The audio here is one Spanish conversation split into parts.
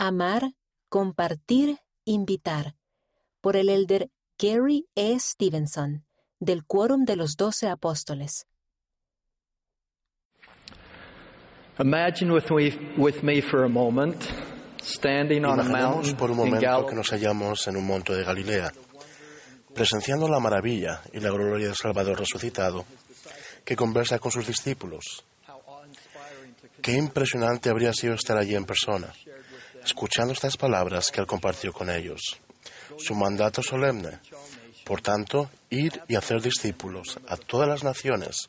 Amar, compartir, invitar. Por el elder Gary E. Stevenson, del Quórum de los Doce Apóstoles. Imagine with me, with me for a moment standing on a Imaginemos mountain por un momento que nos hallamos en un monte de Galilea, presenciando la maravilla y la gloria del Salvador resucitado, que conversa con sus discípulos. Qué impresionante habría sido estar allí en persona, escuchando estas palabras que él compartió con ellos. Su mandato solemne, por tanto, ir y hacer discípulos a todas las naciones,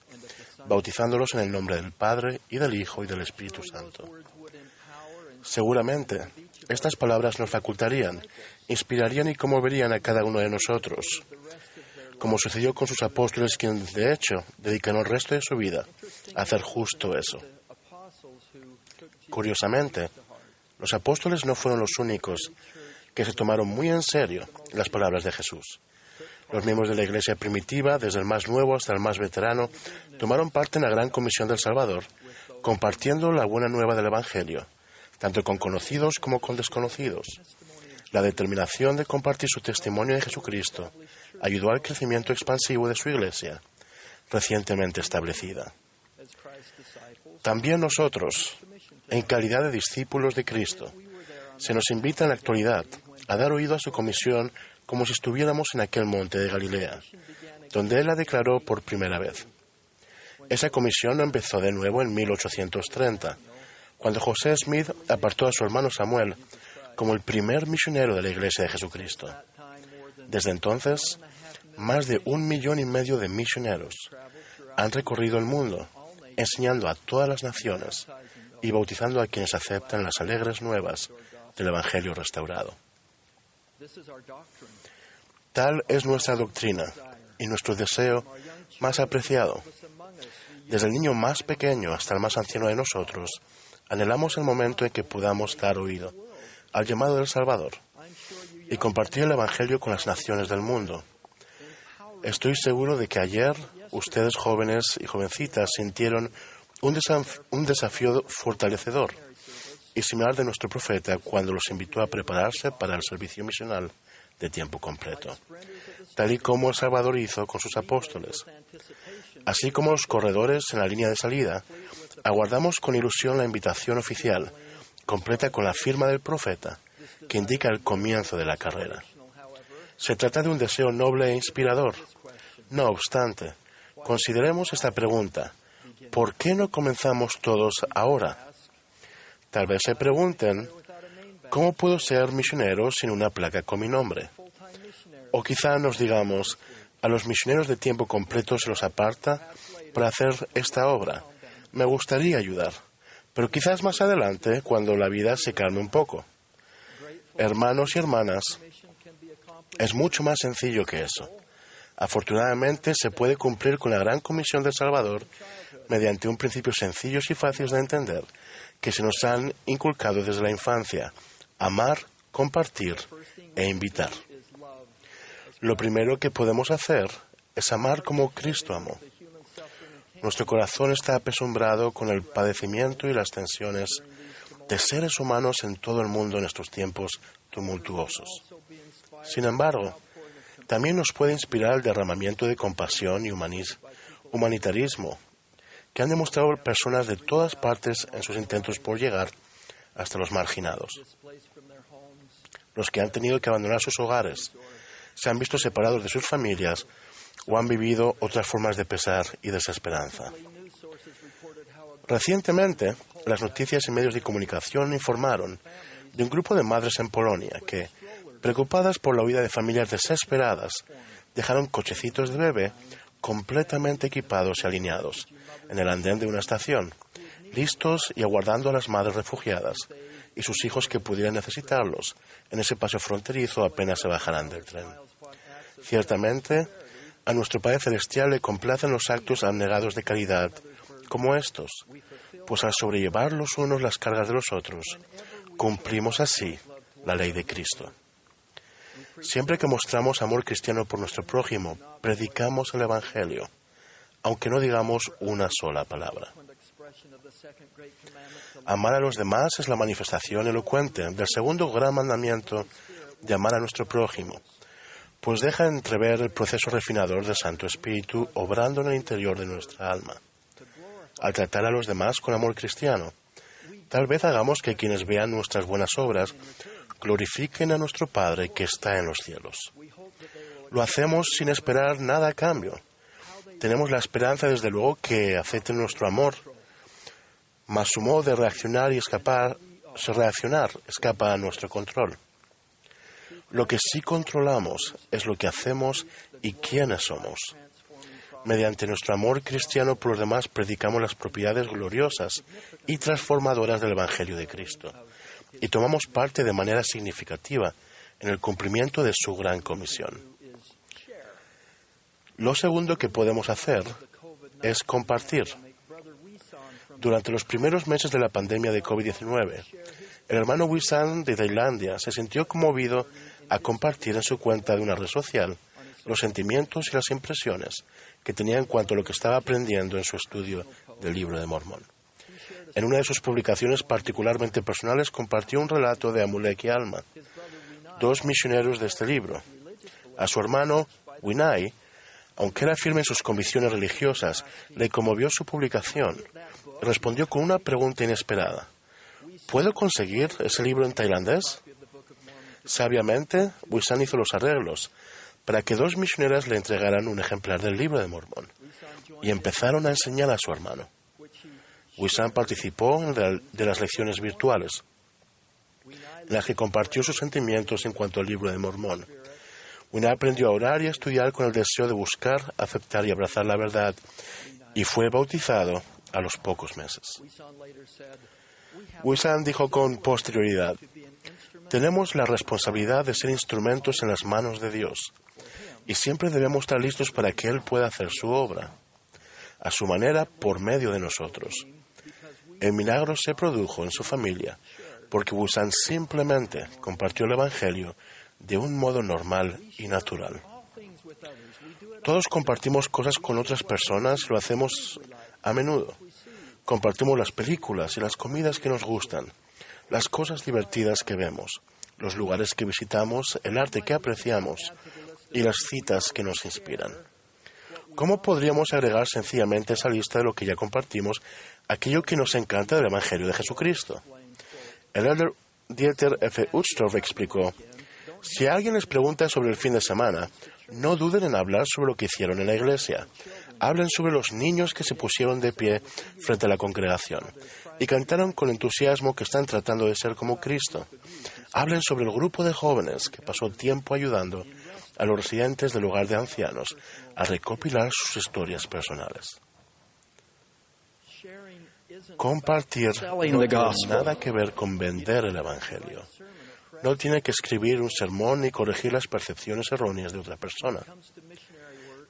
bautizándolos en el nombre del Padre y del Hijo y del Espíritu Santo. Seguramente, estas palabras nos facultarían, inspirarían y conmoverían a cada uno de nosotros, como sucedió con sus apóstoles, quienes de hecho dedicaron el resto de su vida a hacer justo eso. Curiosamente, los apóstoles no fueron los únicos que se tomaron muy en serio las palabras de Jesús. Los miembros de la iglesia primitiva, desde el más nuevo hasta el más veterano, tomaron parte en la gran comisión del Salvador, compartiendo la buena nueva del Evangelio, tanto con conocidos como con desconocidos. La determinación de compartir su testimonio de Jesucristo ayudó al crecimiento expansivo de su iglesia, recientemente establecida. También nosotros, en calidad de discípulos de Cristo, se nos invita en la actualidad a dar oído a su comisión como si estuviéramos en aquel monte de Galilea, donde Él la declaró por primera vez. Esa comisión empezó de nuevo en 1830, cuando José Smith apartó a su hermano Samuel como el primer misionero de la Iglesia de Jesucristo. Desde entonces, más de un millón y medio de misioneros han recorrido el mundo, enseñando a todas las naciones y bautizando a quienes aceptan las alegres nuevas del Evangelio restaurado. Tal es nuestra doctrina y nuestro deseo más apreciado. Desde el niño más pequeño hasta el más anciano de nosotros, anhelamos el momento en que podamos dar oído al llamado del Salvador y compartir el Evangelio con las naciones del mundo. Estoy seguro de que ayer ustedes jóvenes y jovencitas sintieron un, desaf- un desafío fortalecedor y similar de nuestro profeta cuando los invitó a prepararse para el servicio misional de tiempo completo, tal y como el Salvador hizo con sus apóstoles. Así como los corredores en la línea de salida, aguardamos con ilusión la invitación oficial, completa con la firma del profeta, que indica el comienzo de la carrera. Se trata de un deseo noble e inspirador. No obstante, consideremos esta pregunta. ¿Por qué no comenzamos todos ahora? Tal vez se pregunten, ¿cómo puedo ser misionero sin una placa con mi nombre? O quizá nos digamos, a los misioneros de tiempo completo se los aparta para hacer esta obra. Me gustaría ayudar, pero quizás más adelante, cuando la vida se calme un poco. Hermanos y hermanas, es mucho más sencillo que eso. Afortunadamente se puede cumplir con la gran comisión del Salvador mediante un principio sencillos y fáciles de entender que se nos han inculcado desde la infancia, amar, compartir e invitar. Lo primero que podemos hacer es amar como Cristo amó. Nuestro corazón está apesumbrado con el padecimiento y las tensiones de seres humanos en todo el mundo en estos tiempos tumultuosos. Sin embargo, también nos puede inspirar el derramamiento de compasión y humanitarismo que han demostrado personas de todas partes en sus intentos por llegar hasta los marginados. Los que han tenido que abandonar sus hogares, se han visto separados de sus familias o han vivido otras formas de pesar y desesperanza. Recientemente, las noticias y medios de comunicación informaron de un grupo de madres en Polonia que, preocupadas por la huida de familias desesperadas, dejaron cochecitos de bebé completamente equipados y alineados en el andén de una estación, listos y aguardando a las madres refugiadas y sus hijos que pudieran necesitarlos en ese paso fronterizo apenas se bajarán del tren. Ciertamente, a nuestro Padre Celestial le complacen los actos abnegados de caridad como estos, pues al sobrellevar los unos las cargas de los otros, cumplimos así la ley de Cristo. Siempre que mostramos amor cristiano por nuestro prójimo, predicamos el Evangelio, aunque no digamos una sola palabra. Amar a los demás es la manifestación elocuente del segundo gran mandamiento de amar a nuestro prójimo, pues deja entrever el proceso refinador del Santo Espíritu obrando en el interior de nuestra alma. Al tratar a los demás con amor cristiano, tal vez hagamos que quienes vean nuestras buenas obras glorifiquen a nuestro Padre que está en los cielos. Lo hacemos sin esperar nada a cambio. Tenemos la esperanza, desde luego, que acepten nuestro amor, mas su modo de reaccionar y escapar, reaccionar escapa a nuestro control. Lo que sí controlamos es lo que hacemos y quiénes somos. Mediante nuestro amor cristiano por los demás predicamos las propiedades gloriosas y transformadoras del Evangelio de Cristo y tomamos parte de manera significativa en el cumplimiento de su gran comisión. Lo segundo que podemos hacer es compartir. Durante los primeros meses de la pandemia de COVID-19, el hermano Wisan de Tailandia se sintió conmovido a compartir en su cuenta de una red social los sentimientos y las impresiones que tenía en cuanto a lo que estaba aprendiendo en su estudio del libro de Mormón. En una de sus publicaciones particularmente personales compartió un relato de Amulek y Alma, dos misioneros de este libro. A su hermano, Winai, aunque era firme en sus convicciones religiosas, le conmovió su publicación. Respondió con una pregunta inesperada. ¿Puedo conseguir ese libro en tailandés? Sabiamente, Wisan hizo los arreglos para que dos misioneras le entregaran un ejemplar del libro de Mormón y empezaron a enseñar a su hermano. Wisan participó de las lecciones virtuales, en las que compartió sus sentimientos en cuanto al libro de Mormón. Wisan aprendió a orar y a estudiar con el deseo de buscar, aceptar y abrazar la verdad, y fue bautizado a los pocos meses. Wisan dijo con posterioridad, tenemos la responsabilidad de ser instrumentos en las manos de Dios y siempre debemos estar listos para que Él pueda hacer su obra, a su manera, por medio de nosotros. El milagro se produjo en su familia porque Busan simplemente compartió el Evangelio de un modo normal y natural. Todos compartimos cosas con otras personas lo hacemos a menudo. Compartimos las películas y las comidas que nos gustan, las cosas divertidas que vemos, los lugares que visitamos, el arte que apreciamos y las citas que nos inspiran. ¿Cómo podríamos agregar sencillamente esa lista de lo que ya compartimos aquello que nos encanta del Evangelio de Jesucristo? El elder Dieter F. Utstorf explicó, si alguien les pregunta sobre el fin de semana, no duden en hablar sobre lo que hicieron en la iglesia. Hablen sobre los niños que se pusieron de pie frente a la congregación y cantaron con entusiasmo que están tratando de ser como Cristo. Hablen sobre el grupo de jóvenes que pasó tiempo ayudando a los residentes del hogar de ancianos a recopilar sus historias personales. Compartir no tiene nada que ver con vender el Evangelio. No tiene que escribir un sermón ni corregir las percepciones erróneas de otra persona.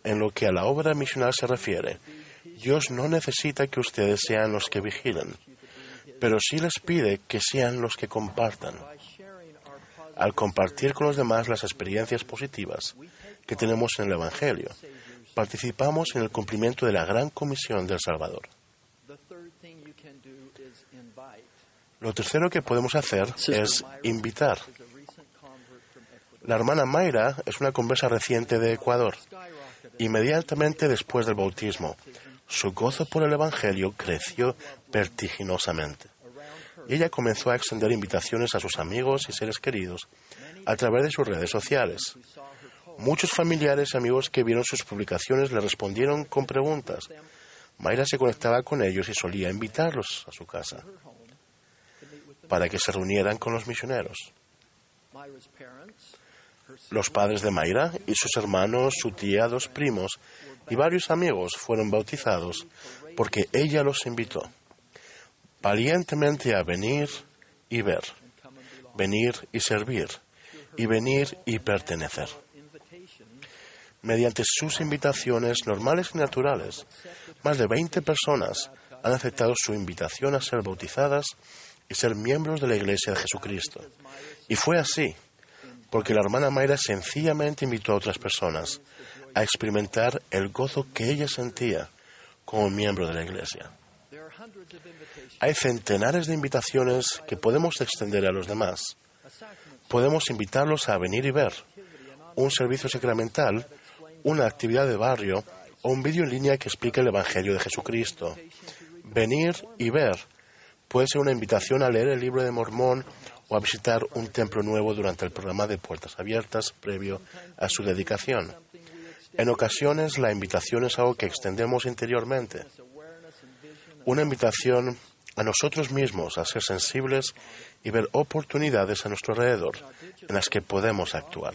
En lo que a la obra misional se refiere, Dios no necesita que ustedes sean los que vigilen, pero sí les pide que sean los que compartan. Al compartir con los demás las experiencias positivas que tenemos en el Evangelio, participamos en el cumplimiento de la gran comisión del Salvador. Lo tercero que podemos hacer es invitar. La hermana Mayra es una conversa reciente de Ecuador. Inmediatamente después del bautismo, su gozo por el Evangelio creció vertiginosamente. Y ella comenzó a extender invitaciones a sus amigos y seres queridos a través de sus redes sociales. Muchos familiares y amigos que vieron sus publicaciones le respondieron con preguntas. Mayra se conectaba con ellos y solía invitarlos a su casa para que se reunieran con los misioneros. Los padres de Mayra y sus hermanos, su tía, dos primos y varios amigos fueron bautizados porque ella los invitó valientemente a venir y ver, venir y servir, y venir y pertenecer. Mediante sus invitaciones normales y naturales, más de 20 personas han aceptado su invitación a ser bautizadas y ser miembros de la Iglesia de Jesucristo. Y fue así, porque la hermana Mayra sencillamente invitó a otras personas a experimentar el gozo que ella sentía como miembro de la Iglesia. Hay centenares de invitaciones que podemos extender a los demás. Podemos invitarlos a venir y ver un servicio sacramental, una actividad de barrio o un vídeo en línea que explique el Evangelio de Jesucristo. Venir y ver puede ser una invitación a leer el libro de Mormón o a visitar un templo nuevo durante el programa de puertas abiertas previo a su dedicación. En ocasiones la invitación es algo que extendemos interiormente. Una invitación a nosotros mismos a ser sensibles y ver oportunidades a nuestro alrededor en las que podemos actuar.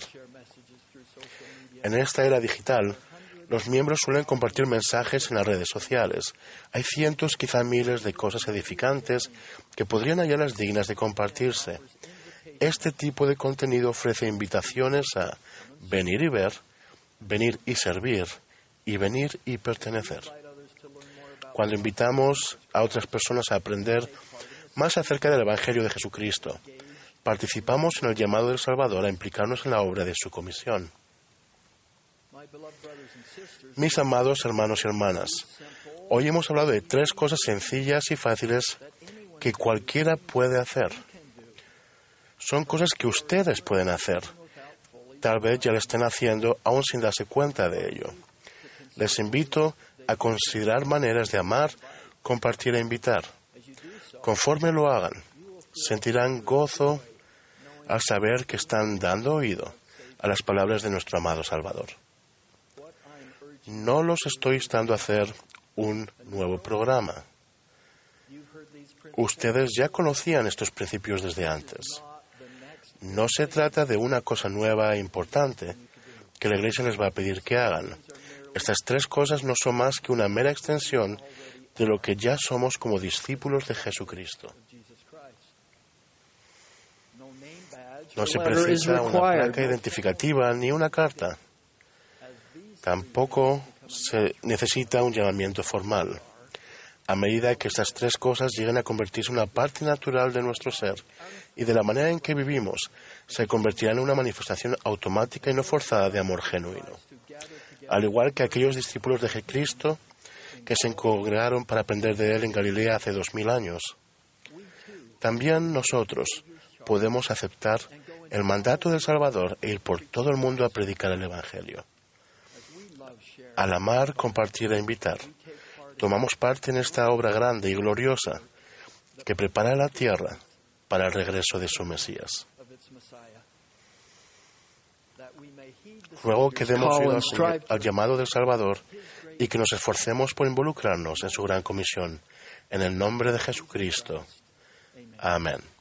En esta era digital, los miembros suelen compartir mensajes en las redes sociales. Hay cientos, quizá miles de cosas edificantes que podrían hallarlas dignas de compartirse. Este tipo de contenido ofrece invitaciones a venir y ver, venir y servir y venir y pertenecer. Cuando invitamos a otras personas a aprender más acerca del Evangelio de Jesucristo, participamos en el llamado del Salvador a implicarnos en la obra de su comisión. Mis amados hermanos y hermanas, hoy hemos hablado de tres cosas sencillas y fáciles que cualquiera puede hacer. Son cosas que ustedes pueden hacer. Tal vez ya lo estén haciendo aún sin darse cuenta de ello. Les invito a considerar maneras de amar, compartir e invitar. Conforme lo hagan, sentirán gozo al saber que están dando oído a las palabras de nuestro amado Salvador. No los estoy instando a hacer un nuevo programa. Ustedes ya conocían estos principios desde antes. No se trata de una cosa nueva e importante que la Iglesia les va a pedir que hagan. Estas tres cosas no son más que una mera extensión de lo que ya somos como discípulos de Jesucristo. No se precisa una placa identificativa ni una carta. Tampoco se necesita un llamamiento formal. A medida que estas tres cosas lleguen a convertirse en una parte natural de nuestro ser y de la manera en que vivimos, se convertirán en una manifestación automática y no forzada de amor genuino. Al igual que aquellos discípulos de Jesucristo que se congregaron para aprender de Él en Galilea hace dos mil años. También nosotros podemos aceptar el mandato del Salvador e ir por todo el mundo a predicar el Evangelio. Al amar, compartir e invitar, tomamos parte en esta obra grande y gloriosa que prepara la tierra para el regreso de su Mesías. Ruego que demos oído al, al llamado del Salvador y que nos esforcemos por involucrarnos en su gran comisión. En el nombre de Jesucristo. Amén.